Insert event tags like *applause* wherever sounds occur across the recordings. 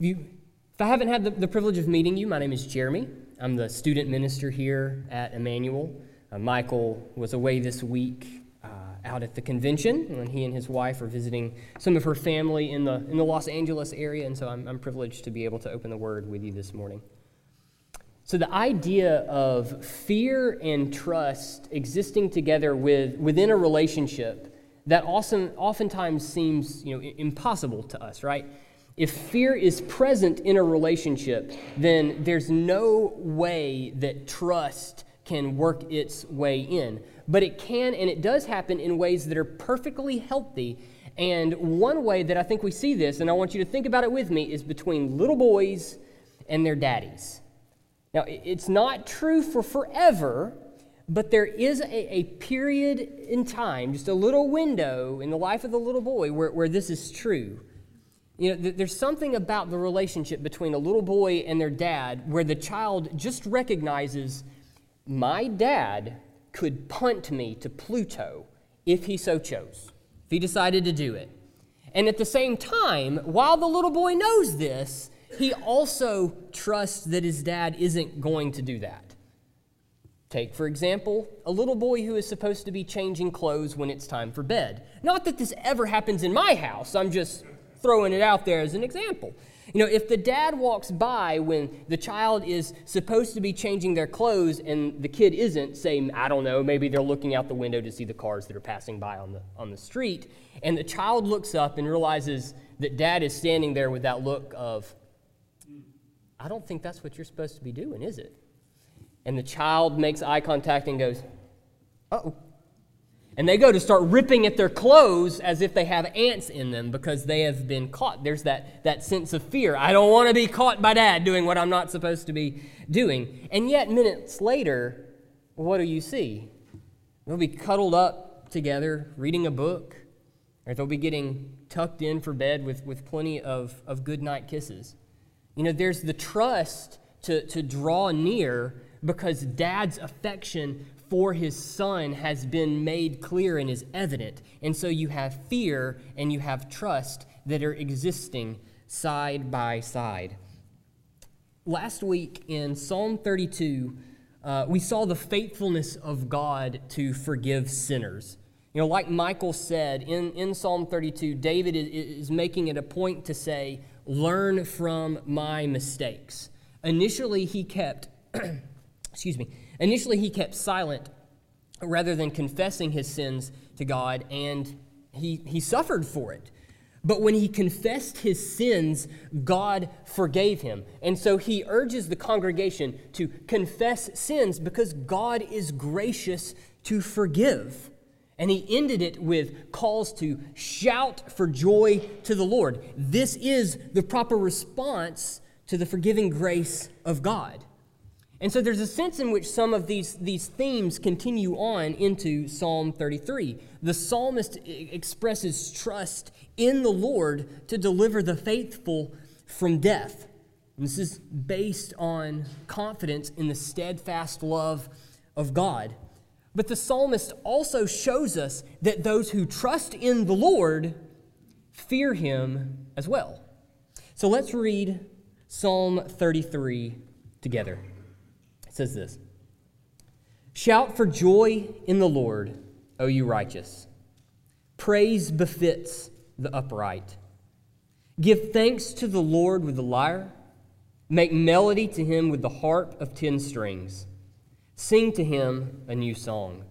You, if I haven't had the, the, privilege of meeting you, my name is Jeremy. I'm the student minister here at Emmanuel. Uh, Michael was away this week uh, out at the convention when he and his wife are visiting some of her family in the, in the Los Angeles area, and so I'm, I'm privileged to be able to open the word with you this morning. So, the idea of fear and trust existing together with, within a relationship that often, oftentimes seems you know, impossible to us, right? If fear is present in a relationship, then there's no way that trust can work its way in. But it can and it does happen in ways that are perfectly healthy. And one way that I think we see this, and I want you to think about it with me, is between little boys and their daddies. Now, it's not true for forever, but there is a, a, period in time, just a little window in the life of the little boy where, where this is true. You know, th- there's something about the relationship between a little boy and their dad where the child just recognizes my dad could punt me to Pluto if he so chose, if he decided to do it. And at the same time, while the little boy knows this, he also trusts that his dad isn't going to do that. Take, for example, a little boy who is supposed to be changing clothes when it's time for bed. Not that this ever happens in my house, I'm just throwing it out there as an example. You know, if the dad walks by when the child is supposed to be changing their clothes and the kid isn't, say, I don't know, maybe they're looking out the window to see the cars that are passing by on the, on the street, and the child looks up and realizes that dad is standing there with that look of, I don't think that's what you're supposed to be doing, is it? And the child makes eye contact and goes, oh. And they go to start ripping at their clothes as if they have ants in them because they have been caught. There's that, that sense of fear. I don't want to be caught by dad doing what I'm not supposed to be doing. And yet, minutes later, what do you see? They'll be cuddled up together, reading a book, or they'll be getting tucked in for bed with, with plenty of, of good night kisses. You know, there's the trust to, to draw near because dad's affection for his son has been made clear and is evident. And so you have fear and you have trust that are existing side by side. Last week in Psalm 32, uh, we saw the faithfulness of God to forgive sinners. You know, like Michael said in, in Psalm 32, David is, is making it a point to say, Learn from my mistakes. Initially, he kept *clears throat* excuse me, initially he kept silent rather than confessing his sins to God, and he, he suffered for it. But when he confessed his sins, God forgave him. And so he urges the congregation to confess sins because God is gracious to forgive. And he ended it with calls to shout for joy to the Lord. This is the proper response to the forgiving grace of God. And so there's a sense in which some of these, these themes continue on into Psalm 33. The psalmist expresses trust in the Lord to deliver the faithful from death. And this is based on confidence in the steadfast love of God. But the psalmist also shows us that those who trust in the Lord fear him as well. So let's read Psalm 33 together says this Shout for joy in the Lord, O you righteous. Praise befits the upright. Give thanks to the Lord with the lyre. Make melody to him with the harp of ten strings. Sing to him a new song.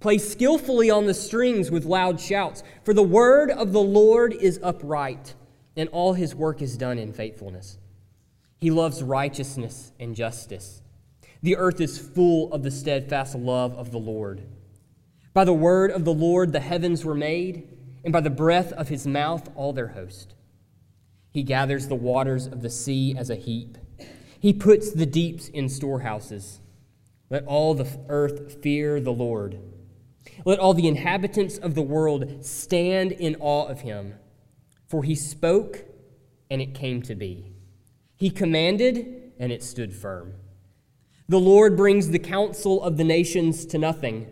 Play skillfully on the strings with loud shouts, for the word of the Lord is upright, and all his work is done in faithfulness. He loves righteousness and justice. The earth is full of the steadfast love of the Lord. By the word of the Lord the heavens were made, and by the breath of his mouth all their host. He gathers the waters of the sea as a heap. He puts the deeps in storehouses. Let all the earth fear the Lord. Let all the inhabitants of the world stand in awe of him. For he spoke, and it came to be. He commanded, and it stood firm. The Lord brings the counsel of the nations to nothing.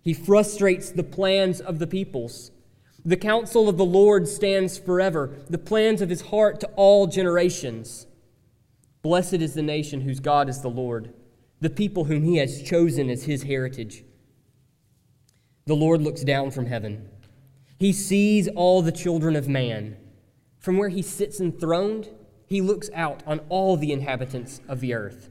He frustrates the plans of the peoples. The counsel of the Lord stands forever, the plans of his heart to all generations. Blessed is the nation whose God is the Lord, the people whom he has chosen as his heritage. The Lord looks down from heaven. He sees all the children of man. From where he sits enthroned, he looks out on all the inhabitants of the earth.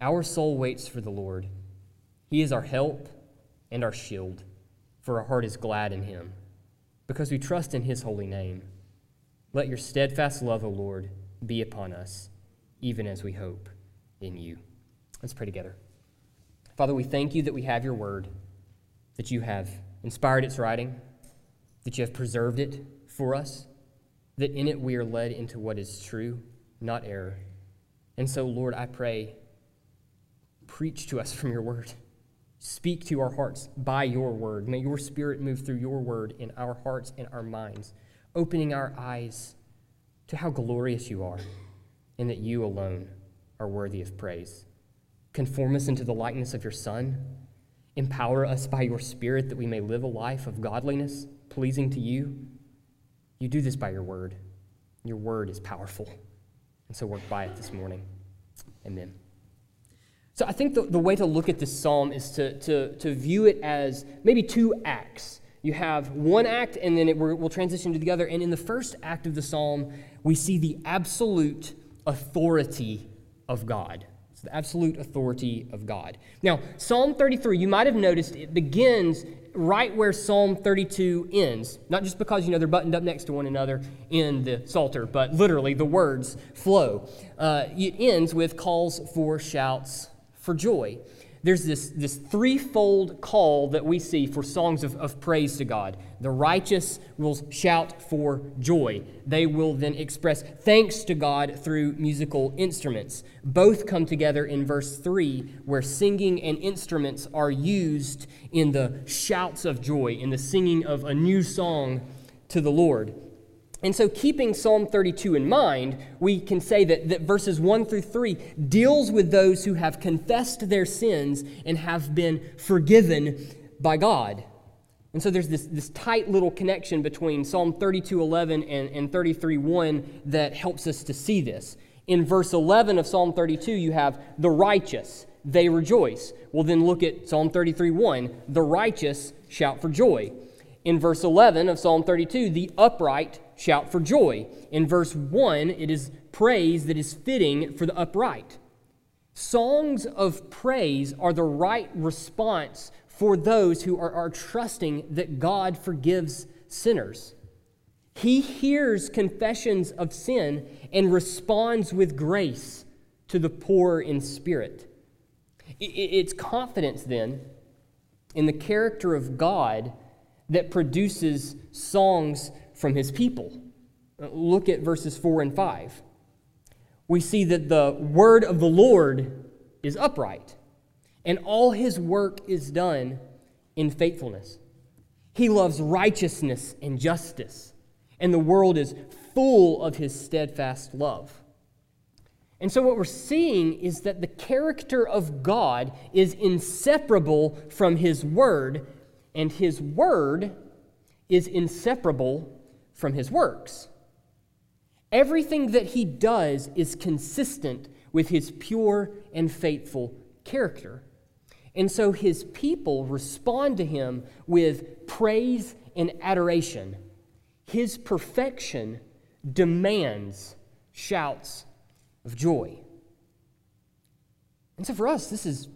Our soul waits for the Lord. He is our help and our shield for our heart is glad in him, because we trust in his holy name. Let your steadfast love, O Lord, be upon us, even as we hope in you. Let's pray together. Father, we thank you that we have your word, that you have inspired its writing, that you have preserved it for us, that in it we are led into what is true, not error. And so, Lord, I pray, preach to us from your word. Speak to our hearts by your word. May your spirit move through your word in our hearts and our minds, opening our eyes to how glorious you are and that you alone are worthy of praise. Conform us into the likeness of your Son. Empower us by your Spirit that we may live a life of godliness, pleasing to you. You do this by your word. Your word is powerful. And so work by it this morning. Amen. So I think the, the way to look at this psalm is to, to, to view it as maybe two acts. You have one act, and then it will transition to the other. And in the first act of the psalm, we see the absolute authority of God. It's the absolute authority of God. Now, Psalm 33, you might have noticed it begins right where Psalm 32 ends. Not just because, you know, they're buttoned up next to one another in the Psalter, but literally the words flow. Uh, it ends with calls for shouts for joy. There's this, this threefold call that we see for songs of, of praise to God. The righteous will shout for joy. They will then express thanks to God through musical instruments. Both come together in verse 3, where singing and instruments are used in the shouts of joy, in the singing of a new song to the Lord. And so, keeping Psalm 32 in mind, we can say that, that verses 1 through 3 deals with those who have confessed their sins and have been forgiven by God. And so there's this, this tight little connection between Psalm 32:11 and, and 33:1 that helps us to see this. In verse 11 of Psalm 32, you have the righteous, they rejoice. Well, then look at Psalm 33:1, the righteous shout for joy. In verse 11 of Psalm 32, the upright shout for joy. In verse 1, it is praise that is fitting for the upright. Songs of praise are the right response for those who are, are trusting that God forgives sinners. He hears confessions of sin and responds with grace to the poor in spirit. It's confidence then in the character of God that produces songs from his people. Look at verses 4 and 5. We see that the word of the Lord is upright, and all his work is done in faithfulness. He loves righteousness and justice, and the world is full of his steadfast love. And so, what we're seeing is that the character of God is inseparable from his word, and his word is inseparable from his works. Everything that he does is consistent with his pure and faithful character. And so his people respond to him with praise and adoration. His perfection demands shouts of joy. And so for us, this is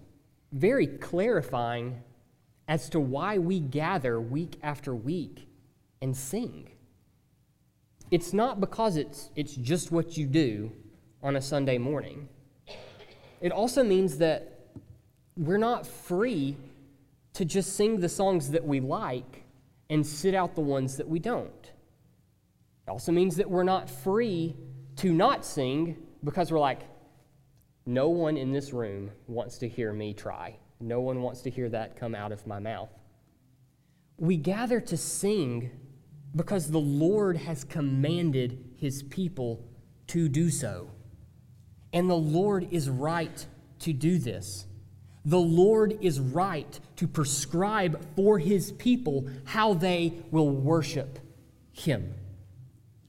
very clarifying as to why we gather week after week and sing it's not because it's, it's just what you do on a Sunday morning. It also means that we're not free to just sing the songs that we like and sit out the ones that we don't. It also means that we're not free to not sing because we're like, no one in this room wants to hear me try. No one wants to hear that come out of my mouth. We gather to sing because the Lord has commanded his people to do so. And the Lord is right to do this. The Lord is right to prescribe for his people how they will worship him.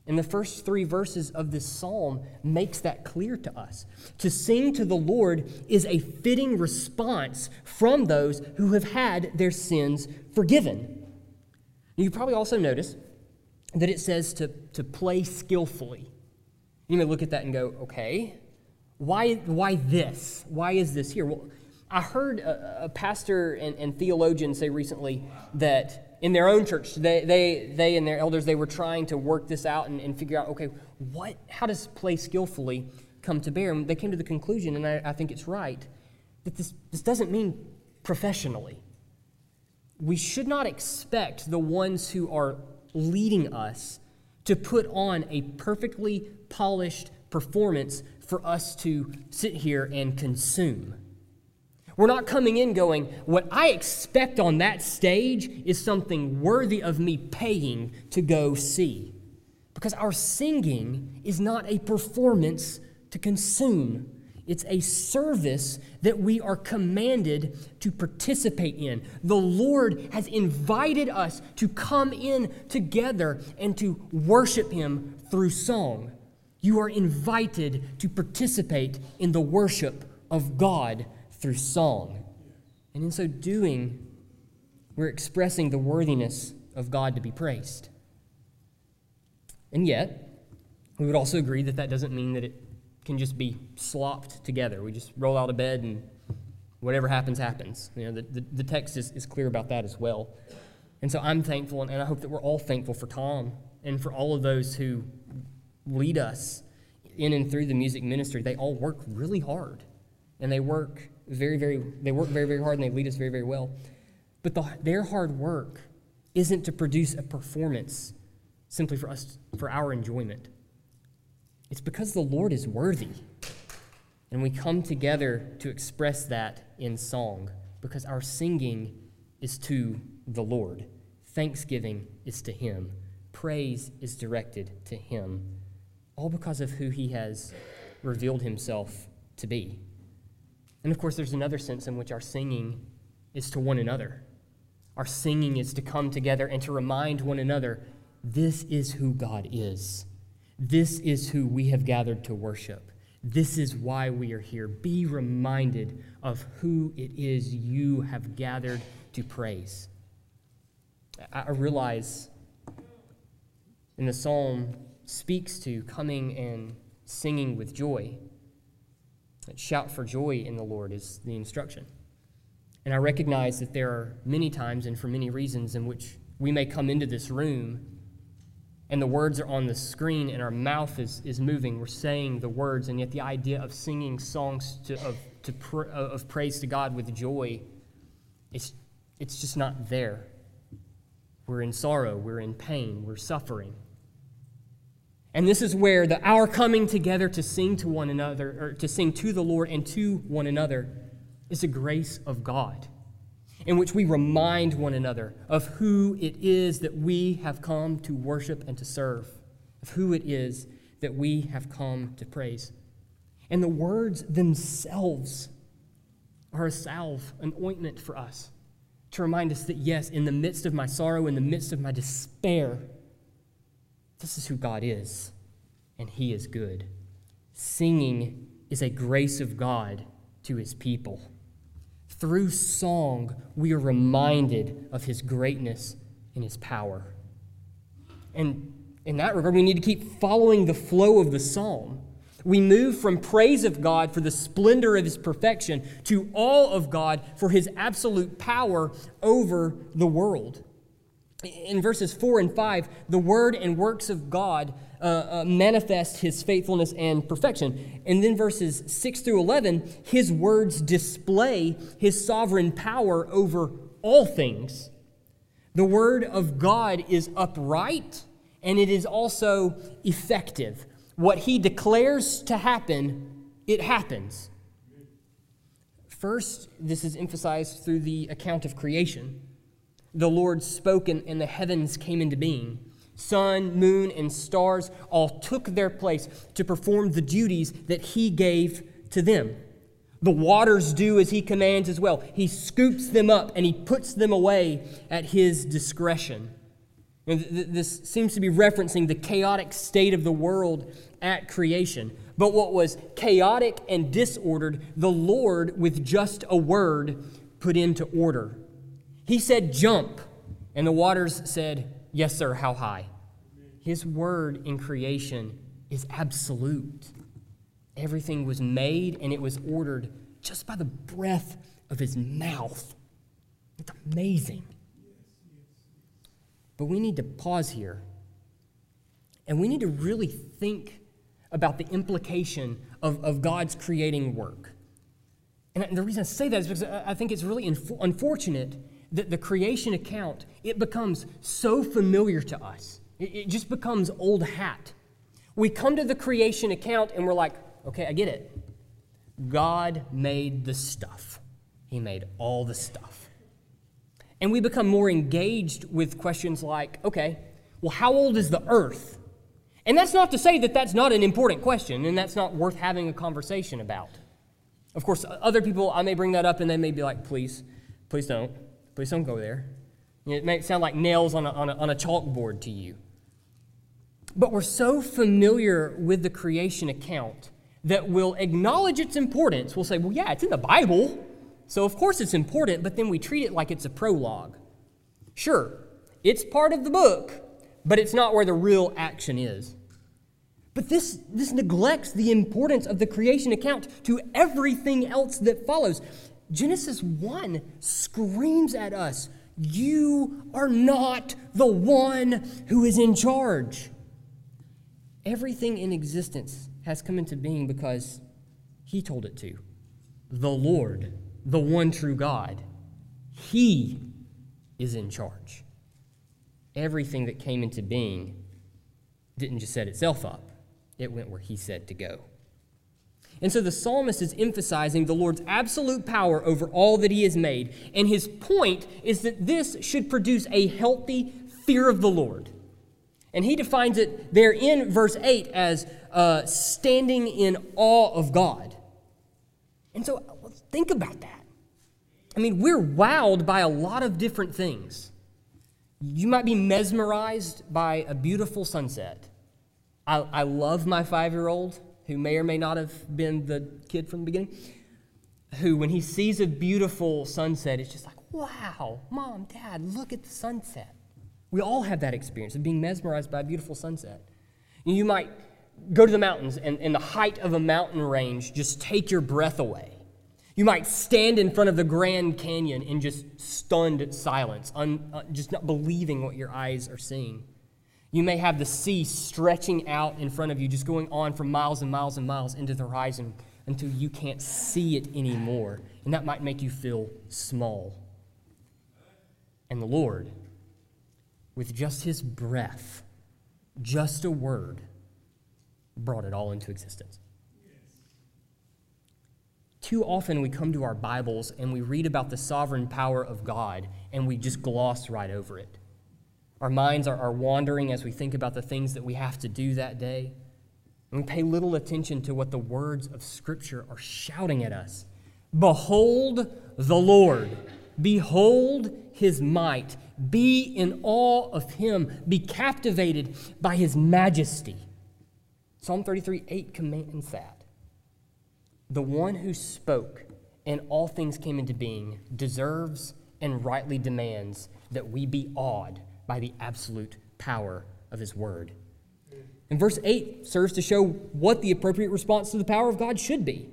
And the first three verses of this psalm makes that clear to us. To sing to the Lord is a fitting response from those who have had their sins forgiven. You probably also notice that it says to, to play skillfully. You may look at that and go, okay, why, why this? Why is this here? Well, I heard a, a pastor and, and theologian say recently that in their own church, they, they, they and their elders, they were trying to work this out and, and figure out, okay, what, how does play skillfully come to bear? And they came to the conclusion, and I, I think it's right, that this, this doesn't mean professionally. We should not expect the ones who are leading us to put on a perfectly polished performance for us to sit here and consume. We're not coming in going, what I expect on that stage is something worthy of me paying to go see. Because our singing is not a performance to consume. It's a service that we are commanded to participate in. The Lord has invited us to come in together and to worship Him through song. You are invited to participate in the worship of God through song. And in so doing, we're expressing the worthiness of God to be praised. And yet, we would also agree that that doesn't mean that it can just be slopped together. We just roll out of bed and whatever happens, happens. You know, the, the, the text is, is clear about that as well. And so I'm thankful, and, and I hope that we're all thankful for Tom and for all of those who lead us in and through the music ministry. They all work really hard, and they work very, very, they work very, very hard and they lead us very, very well. But the, their hard work isn't to produce a performance simply for us, for our enjoyment. It's because the Lord is worthy. And we come together to express that in song because our singing is to the Lord. Thanksgiving is to Him. Praise is directed to Him. All because of who He has revealed Himself to be. And of course, there's another sense in which our singing is to one another. Our singing is to come together and to remind one another this is who God is. This is who we have gathered to worship. This is why we are here. Be reminded of who it is you have gathered to praise. I realize in the psalm speaks to coming and singing with joy. Shout for joy in the Lord is the instruction. And I recognize that there are many times and for many reasons in which we may come into this room and the words are on the screen and our mouth is, is moving. We're saying the words, and yet the idea of singing songs to, of, to pr- uh, of praise to God with joy, it's, it's just not there. We're in sorrow, we're in pain, we're suffering. And this is where the our coming together to sing to one another, or to sing to the Lord and to one another, is a grace of God, in which we remind one another of who it is that we have come to worship and to serve, of who it is that we have come to praise. And the words themselves are a salve, an ointment for us to remind us that, yes, in the midst of my sorrow, in the midst of my despair, this is who God is, and He is good. Singing is a grace of God to His people. Through song, we are reminded of His greatness and His power. And in that regard, we need to keep following the flow of the psalm. We move from praise of God for the splendor of his perfection to awe of God for his absolute power over the world in verses 4 and 5, the word and works of God uh, uh, manifest his faithfulness and perfection. And then verses 6 through 11, his words display his sovereign power over all things. The Word of God is upright and it is also effective. What He declares to happen, it happens. First, this is emphasized through the account of creation. The Lord spoke, and the heavens came into being. Sun, moon, and stars all took their place to perform the duties that He gave to them. The waters do as He commands as well. He scoops them up and He puts them away at His discretion. And th- this seems to be referencing the chaotic state of the world at creation. But what was chaotic and disordered, the Lord, with just a word, put into order. He said, Jump. And the waters said, Yes, sir, how high? His word in creation is absolute. Everything was made and it was ordered just by the breath of his mouth. It's amazing. But we need to pause here and we need to really think about the implication of, of God's creating work. And the reason I say that is because I think it's really unfortunate that the creation account, it becomes so familiar to us. It, it just becomes old hat. We come to the creation account and we're like, okay, I get it. God made the stuff. He made all the stuff. And we become more engaged with questions like, okay, well, how old is the earth? And that's not to say that that's not an important question and that's not worth having a conversation about. Of course, other people, I may bring that up and they may be like, please, please don't. Please don't go there. It may sound like nails on a, on a, on a chalkboard to you. But we're so familiar with the creation account that we'll acknowledge its importance. We'll say, well, yeah, it's in the Bible, so of course it's important, but then we treat it like it's a prologue. Sure, it's part of the book, but it's not where the real action is. But this, this neglects the importance of the creation account to everything else that follows. Genesis 1 screams at us You are not the one who is in charge. Everything in existence has come into being because He told it to. The Lord, the one true God, He is in charge. Everything that came into being didn't just set itself up, it went where He said to go. And so the psalmist is emphasizing the Lord's absolute power over all that he has made. And his point is that this should produce a healthy fear of the Lord. And he defines it there in verse 8 as uh, standing in awe of God. And so think about that. I mean, we're wowed by a lot of different things. You might be mesmerized by a beautiful sunset. I, I love my five year old, who may or may not have been the kid from the beginning, who, when he sees a beautiful sunset, is just like, wow, mom, dad, look at the sunset. We all have that experience of being mesmerized by a beautiful sunset. You might go to the mountains and, and the height of a mountain range just take your breath away. You might stand in front of the Grand Canyon in just stunned silence, un, uh, just not believing what your eyes are seeing. You may have the sea stretching out in front of you, just going on for miles and miles and miles into the horizon until you can't see it anymore. And that might make you feel small. And the Lord, with just his breath, just a word, brought it all into existence. Too often we come to our Bibles and we read about the sovereign power of God and we just gloss right over it. Our minds are, are wandering as we think about the things that we have to do that day. And we pay little attention to what the words of Scripture are shouting at us. Behold the Lord. Behold his might. Be in awe of him. Be captivated by his majesty. Psalm 33 8 commands that. The one who spoke and all things came into being deserves and rightly demands that we be awed by the absolute power of his word. And verse 8 serves to show what the appropriate response to the power of God should be.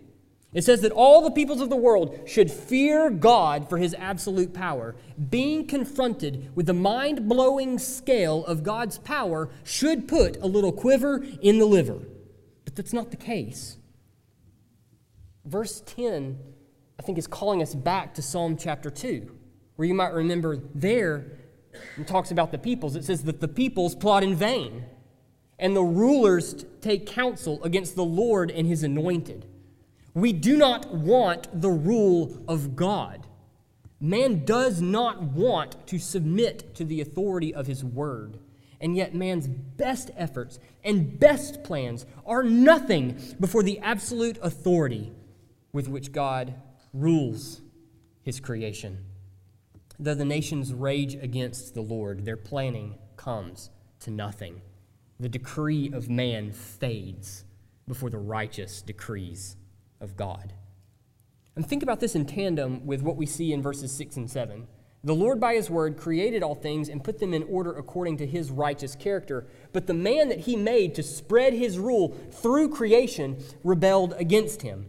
It says that all the peoples of the world should fear God for his absolute power. Being confronted with the mind blowing scale of God's power should put a little quiver in the liver. But that's not the case. Verse 10, I think, is calling us back to Psalm chapter 2, where you might remember there, and talks about the peoples, it says that the peoples plot in vain, and the rulers take counsel against the Lord and his anointed. We do not want the rule of God. Man does not want to submit to the authority of his word. And yet, man's best efforts and best plans are nothing before the absolute authority with which God rules his creation. Though the nations rage against the Lord, their planning comes to nothing. The decree of man fades before the righteous decrees of God. And think about this in tandem with what we see in verses 6 and 7. The Lord, by his word, created all things and put them in order according to his righteous character. But the man that he made to spread his rule through creation rebelled against him.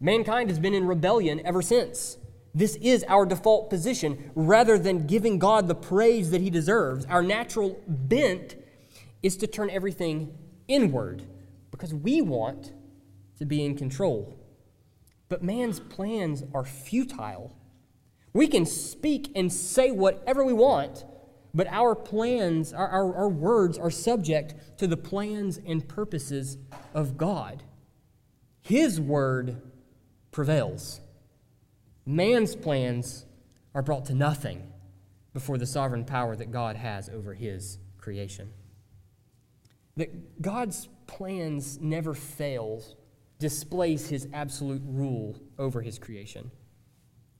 Mankind has been in rebellion ever since. This is our default position. Rather than giving God the praise that he deserves, our natural bent is to turn everything inward because we want to be in control. But man's plans are futile we can speak and say whatever we want, but our plans, our, our, our, words are subject to the plans and purposes of God. His word prevails. Man's plans are brought to nothing before the sovereign power that God has over his creation. That God's plans never fails displays his absolute rule over his creation.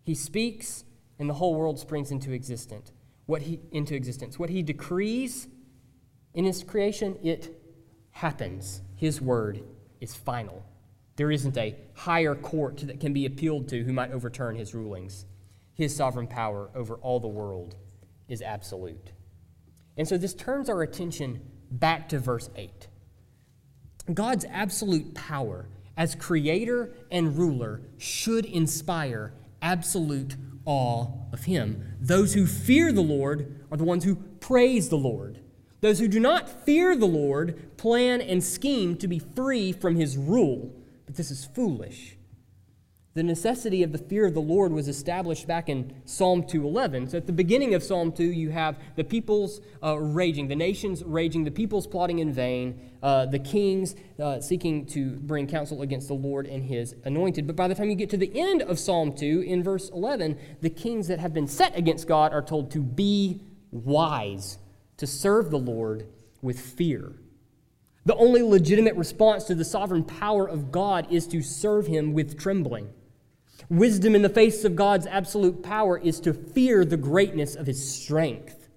He speaks, and the whole world springs into existence. What he into existence. What he decrees in his creation, it happens. His word is final. There isn't a higher court that can be appealed to who might overturn his rulings. His sovereign power over all the world is absolute. And so this turns our attention back to verse 8. God's absolute power as creator and ruler should inspire absolute awe of him. Those who fear the Lord are the ones who praise the Lord. Those who do not fear the Lord plan and scheme to be free from his rule, but this is foolish. The necessity of the fear of the Lord was established back in Psalm 2:11. So at the beginning of Psalm 2, you have the peoples uh, raging, the nations raging, the peoples plotting in vain, uh, the kings uh, seeking to bring counsel against the Lord and his anointed. But by the time you get to the end of Psalm 2, in verse 11, the kings that have been set against God are told to be wise, to serve the Lord with fear. The only legitimate response to the sovereign power of God is to serve him with trembling. Wisdom in the face of God's absolute power is to fear the greatness of his strength.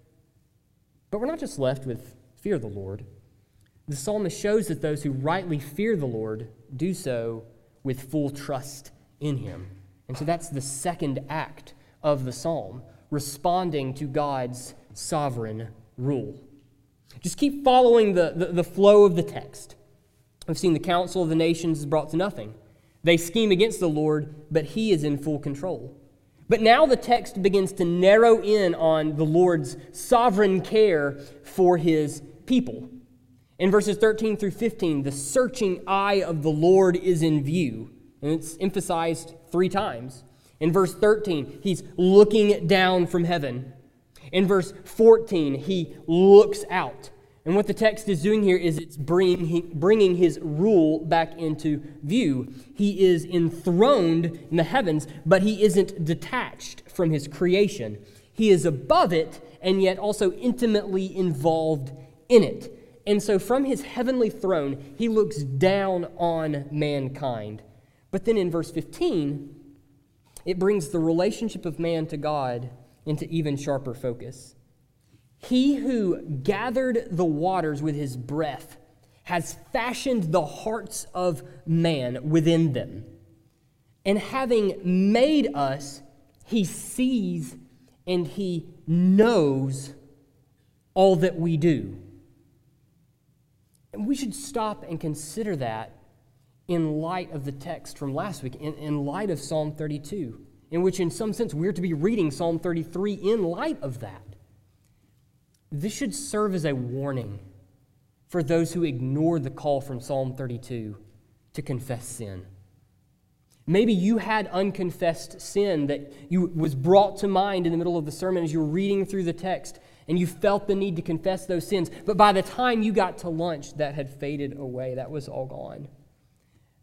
But we're not just left with fear of the Lord. The psalmist shows that those who rightly fear the Lord do so with full trust in him. And so that's the second act of the psalm, responding to God's sovereign rule. Just keep following the, the, the flow of the text. We've seen the counsel of the nations is brought to nothing. They scheme against the Lord, but he is in full control. But now the text begins to narrow in on the Lord's sovereign care for his people. In verses 13 through 15, the searching eye of the Lord is in view, and it's emphasized three times. In verse 13, he's looking down from heaven. In verse 14, he looks out. And what the text is doing here is it's bringing, bringing his rule back into view. He is enthroned in the heavens, but he isn't detached from his creation. He is above it and yet also intimately involved in it. And so from his heavenly throne, he looks down on mankind. But then in verse 15, it brings the relationship of man to God into even sharper focus. He who gathered the waters with his breath has fashioned the hearts of man within them. And having made us, he sees and he knows all that we do. And we should stop and consider that in light of the text from last week, in, in light of Psalm 32, in which, in some sense, we're to be reading Psalm 33 in light of that. This should serve as a warning for those who ignore the call from Psalm 32 to confess sin. Maybe you had unconfessed sin that you was brought to mind in the middle of the sermon as you were reading through the text and you felt the need to confess those sins. But by the time you got to lunch, that had faded away. That was all gone.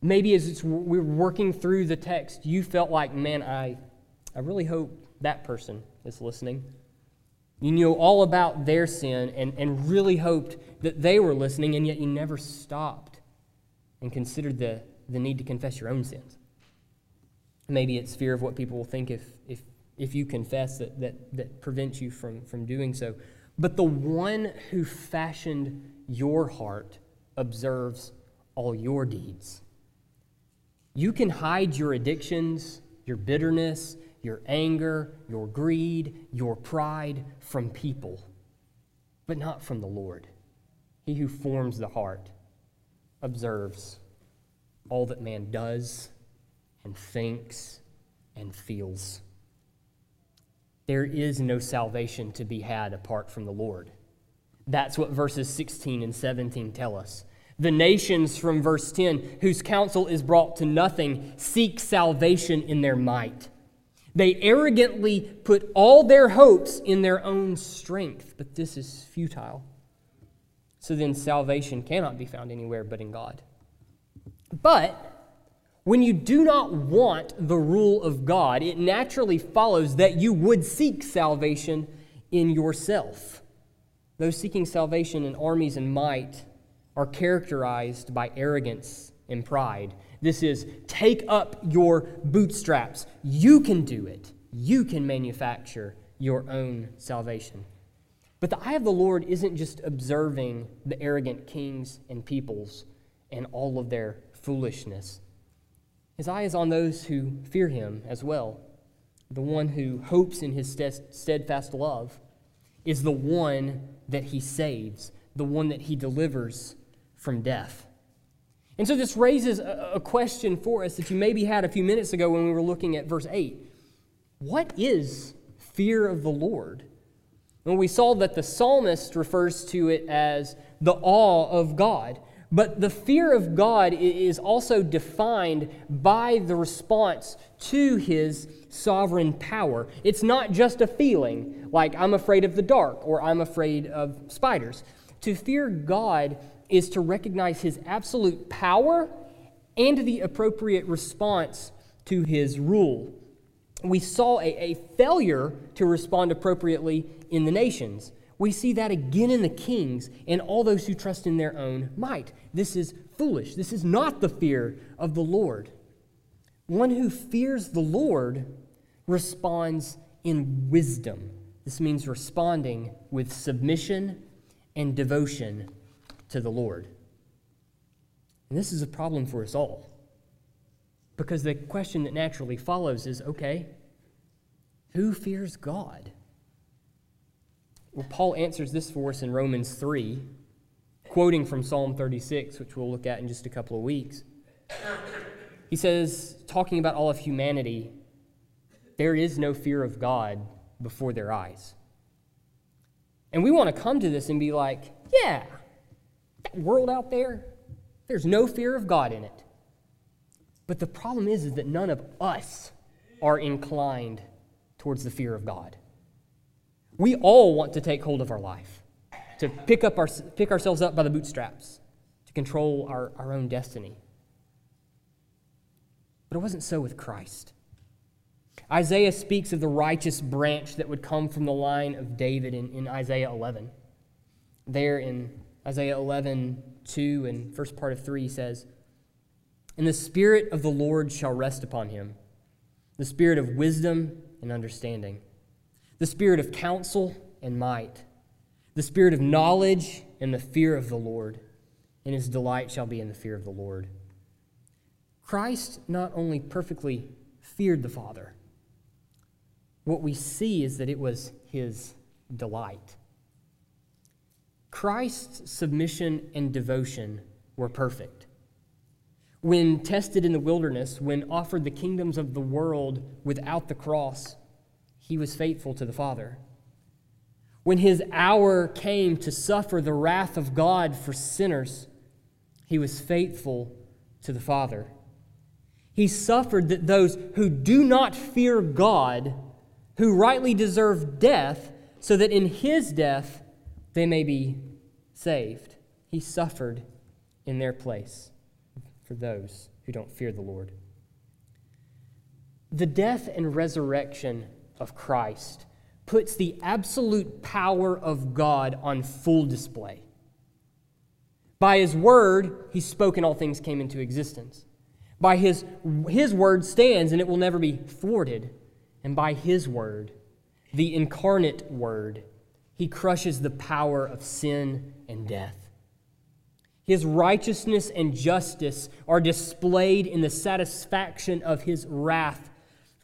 Maybe as we we're working through the text, you felt like, man, I, I really hope that person is listening. You knew all about their sin and, and really hoped that they were listening, and yet you never stopped and considered the, the need to confess your own sins. Maybe it's fear of what people will think if, if, if you confess that, that, that prevents you from, from doing so. But the one who fashioned your heart observes all your deeds. You can hide your addictions, your bitterness, your anger, your greed, your pride from people, but not from the Lord. He who forms the heart observes all that man does and thinks and feels. There is no salvation to be had apart from the Lord. That's what verses 16 and 17 tell us. The nations, from verse 10, whose counsel is brought to nothing, seek salvation in their might. They arrogantly put all their hopes in their own strength, but this is futile. So then, salvation cannot be found anywhere but in God. But when you do not want the rule of God, it naturally follows that you would seek salvation in yourself. Those seeking salvation in armies and might are characterized by arrogance and pride. This is take up your bootstraps. You can do it, you can manufacture your own salvation. But the eye of the Lord isn't just observing the arrogant kings and peoples and all of their foolishness. His eye is on those who fear him as well. The one who hopes in his steadfast love is the one that he saves, the one that he delivers from death. And so this raises a, question for us that you maybe had a few minutes ago when we were looking at verse 8. What is fear of the Lord? And we saw that the psalmist refers to it as the awe of God. But the fear of God is also defined by the response to his sovereign power. It's not just a feeling, like I'm afraid of the dark or I'm afraid of spiders. To fear God is to recognize his absolute power and the appropriate response to his rule. We saw a, a failure to respond appropriately in the nations. We see that again in the kings and all those who trust in their own might. This is foolish. This is not the fear of the Lord. One who fears the Lord responds in wisdom. This means responding with submission and devotion to the Lord. And this is a problem for us all. Because the question that naturally follows is okay, who fears God? Well, Paul answers this for us in Romans 3, quoting from Psalm 36, which we'll look at in just a couple of weeks. He says, talking about all of humanity, there is no fear of God before their eyes. And we want to come to this and be like, yeah, that world out there, there's no fear of God in it. But the problem is, is that none of us are inclined towards the fear of God. We all want to take hold of our life, to pick, up our, pick ourselves up by the bootstraps, to control our, our own destiny. But it wasn't so with Christ. Isaiah speaks of the righteous branch that would come from the line of David in, in Isaiah 11. There in Isaiah 11, 2 and first part of 3 he says, And the Spirit of the Lord shall rest upon him, the Spirit of wisdom and understanding the spirit of counsel and might, the spirit of knowledge and the fear of the Lord, and his delight shall be in the fear of the Lord. Christ not only perfectly feared the Father, what we see is that it was his delight. Christ's submission and devotion were perfect. When tested in the wilderness, when offered the kingdoms of the world without the cross, he was faithful to the Father. When his hour came to suffer the wrath of God for sinners, he was faithful to the Father. He suffered that those who do not fear God, who rightly deserve death, so that in his death they may be saved. He suffered in their place for those who don't fear the Lord. The death and resurrection of Christ puts the absolute power of God on full display. By his word, he spoke and all things came into existence. By his, his word stands and it will never be thwarted. And by his word, the incarnate word, he crushes the power of sin and death. His righteousness and justice are displayed in the satisfaction of his wrath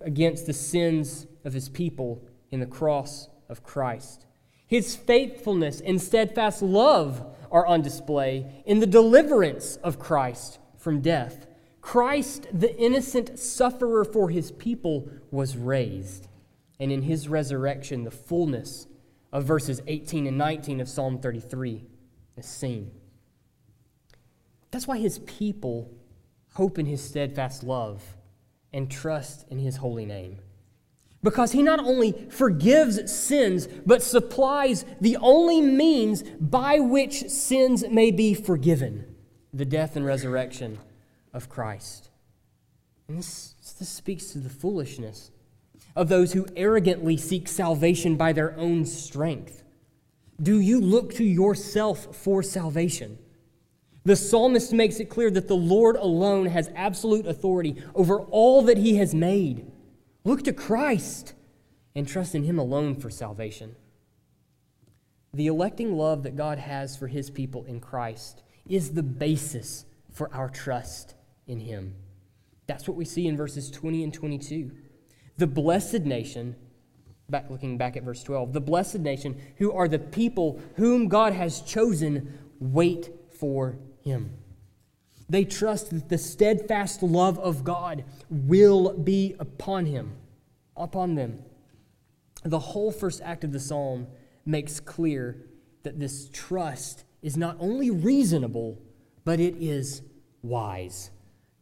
against the sins of his people in the cross of Christ. His faithfulness and steadfast love are on display in the deliverance of Christ from death. Christ, the innocent sufferer for his people, was raised. And in his resurrection, the fullness of verses 18 and 19 of Psalm 33 is seen. That's why his people hope in his steadfast love and trust in his holy name. Because he not only forgives sins, but supplies the only means by which sins may be forgiven the death and resurrection of Christ. And this, this speaks to the foolishness of those who arrogantly seek salvation by their own strength. Do you look to yourself for salvation? The psalmist makes it clear that the Lord alone has absolute authority over all that he has made. Look to Christ and trust in him alone for salvation. The electing love that God has for his people in Christ is the basis for our trust in him. That's what we see in verses 20 and 22. The blessed nation, back looking back at verse 12, the blessed nation who are the people whom God has chosen wait for him. They trust that the steadfast love of God will be upon him, upon them. The whole first act of the psalm makes clear that this trust is not only reasonable, but it is wise.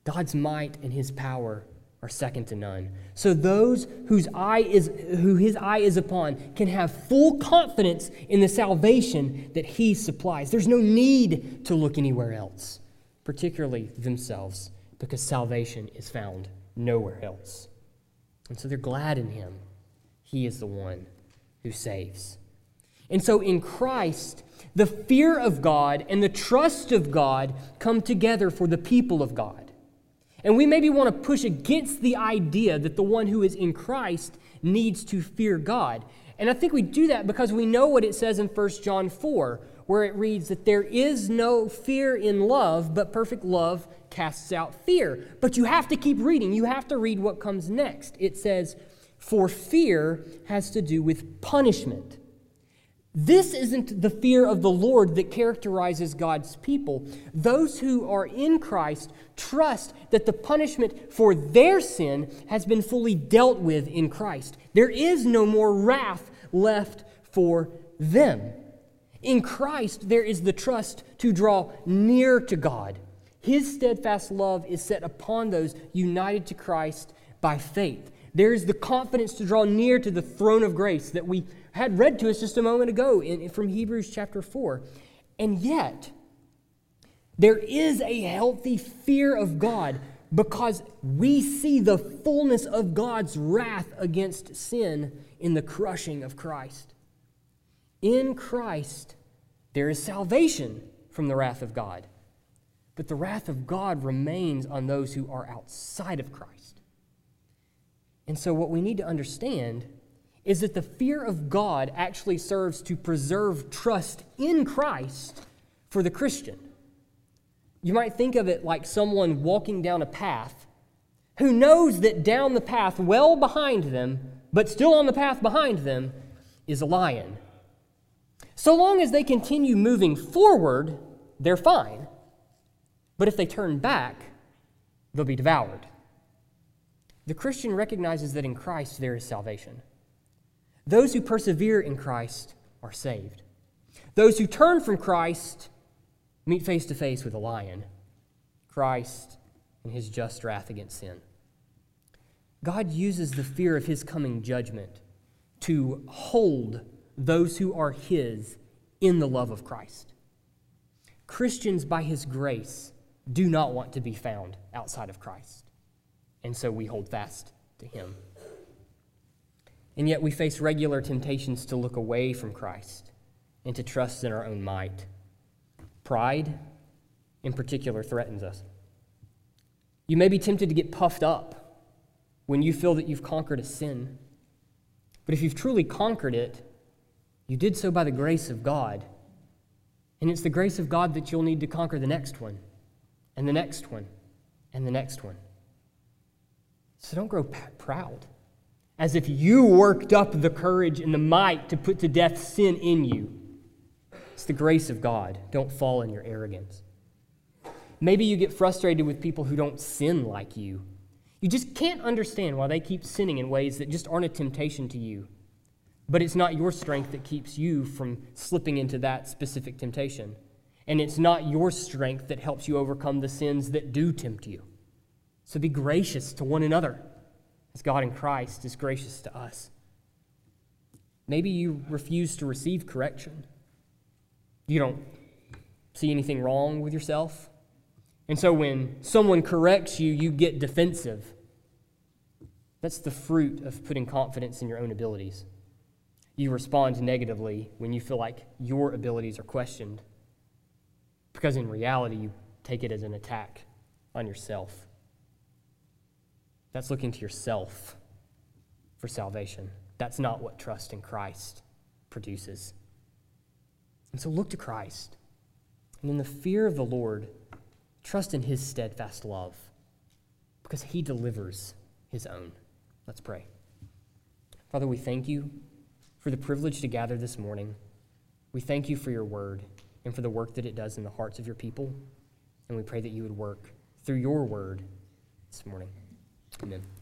God's might and his power are second to none. So those whose eye is who his eye is upon can have full confidence in the salvation that he supplies. There's no need to look anywhere else, particularly themselves, because salvation is found nowhere else. And so they're glad in him. He is the one who saves. And so in Christ, the fear of God and the trust of God come together for the people of God. And we maybe want to push against the idea that the one who is in Christ needs to fear God. And I think we do that because we know what it says in 1 John 4, where it reads that there is no fear in love, but perfect love casts out fear. But you have to keep reading. You have to read what comes next. It says, For fear has to do with punishment. This isn't the fear of the Lord that characterizes God's people. Those who are in Christ trust that the punishment for their sin has been fully dealt with in Christ. There is no more wrath left for them. In Christ, there is the trust to draw near to God. His steadfast love is set upon those united to Christ by faith. There is the confidence to draw near to the throne of grace that we had read to us just a moment ago in, from Hebrews chapter 4. And yet, there is a healthy fear of God because we see the fullness of God's wrath against sin in the crushing of Christ. In Christ, there is salvation from the wrath of God, but the wrath of God remains on those who are outside of Christ. And so, what we need to understand is that the fear of God actually serves to preserve trust in Christ for the Christian. You might think of it like someone walking down a path who knows that down the path, well behind them, but still on the path behind them, is a lion. So long as they continue moving forward, they're fine. But if they turn back, they'll be devoured. The Christian recognizes that in Christ there is salvation. Those who persevere in Christ are saved. Those who turn from Christ meet face to face with a lion. Christ and his just wrath against sin. God uses the fear of his coming judgment to hold those who are his in the love of Christ. Christians, by his grace, do not want to be found outside of Christ. And so we hold fast to him. And yet we face regular temptations to look away from Christ and to trust in our own might. Pride, in particular, threatens us. You may be tempted to get puffed up when you feel that you've conquered a sin. But if you've truly conquered it, you did so by the grace of God. And it's the grace of God that you'll need to conquer the next one, and the next one, and the next one. So don't grow proud, as if you worked up the courage and the might to put to death sin in you. It's the grace of God. Don't fall in your arrogance. Maybe you get frustrated with people who don't sin like you. You just can't understand why they keep sinning in ways that just aren't a temptation to you. But it's not your strength that keeps you from slipping into that specific temptation. And it's not your strength that helps you overcome the sins that do tempt you. So be gracious to one another as God in Christ is gracious to us. Maybe you refuse to receive correction. You don't see anything wrong with yourself. And so when someone corrects you, you get defensive. That's the fruit of putting confidence in your own abilities. You respond negatively when you feel like your abilities are questioned, because in reality, you take it as an attack on yourself. That's looking to yourself for salvation. That's not what trust in Christ produces. And so look to Christ. And in the fear of the Lord, trust in his steadfast love because he delivers his own. Let's pray. Father, we thank you for the privilege to gather this morning. We thank you for your word and for the work that it does in the hearts of your people. And we pray that you would work through your word this morning. Amen.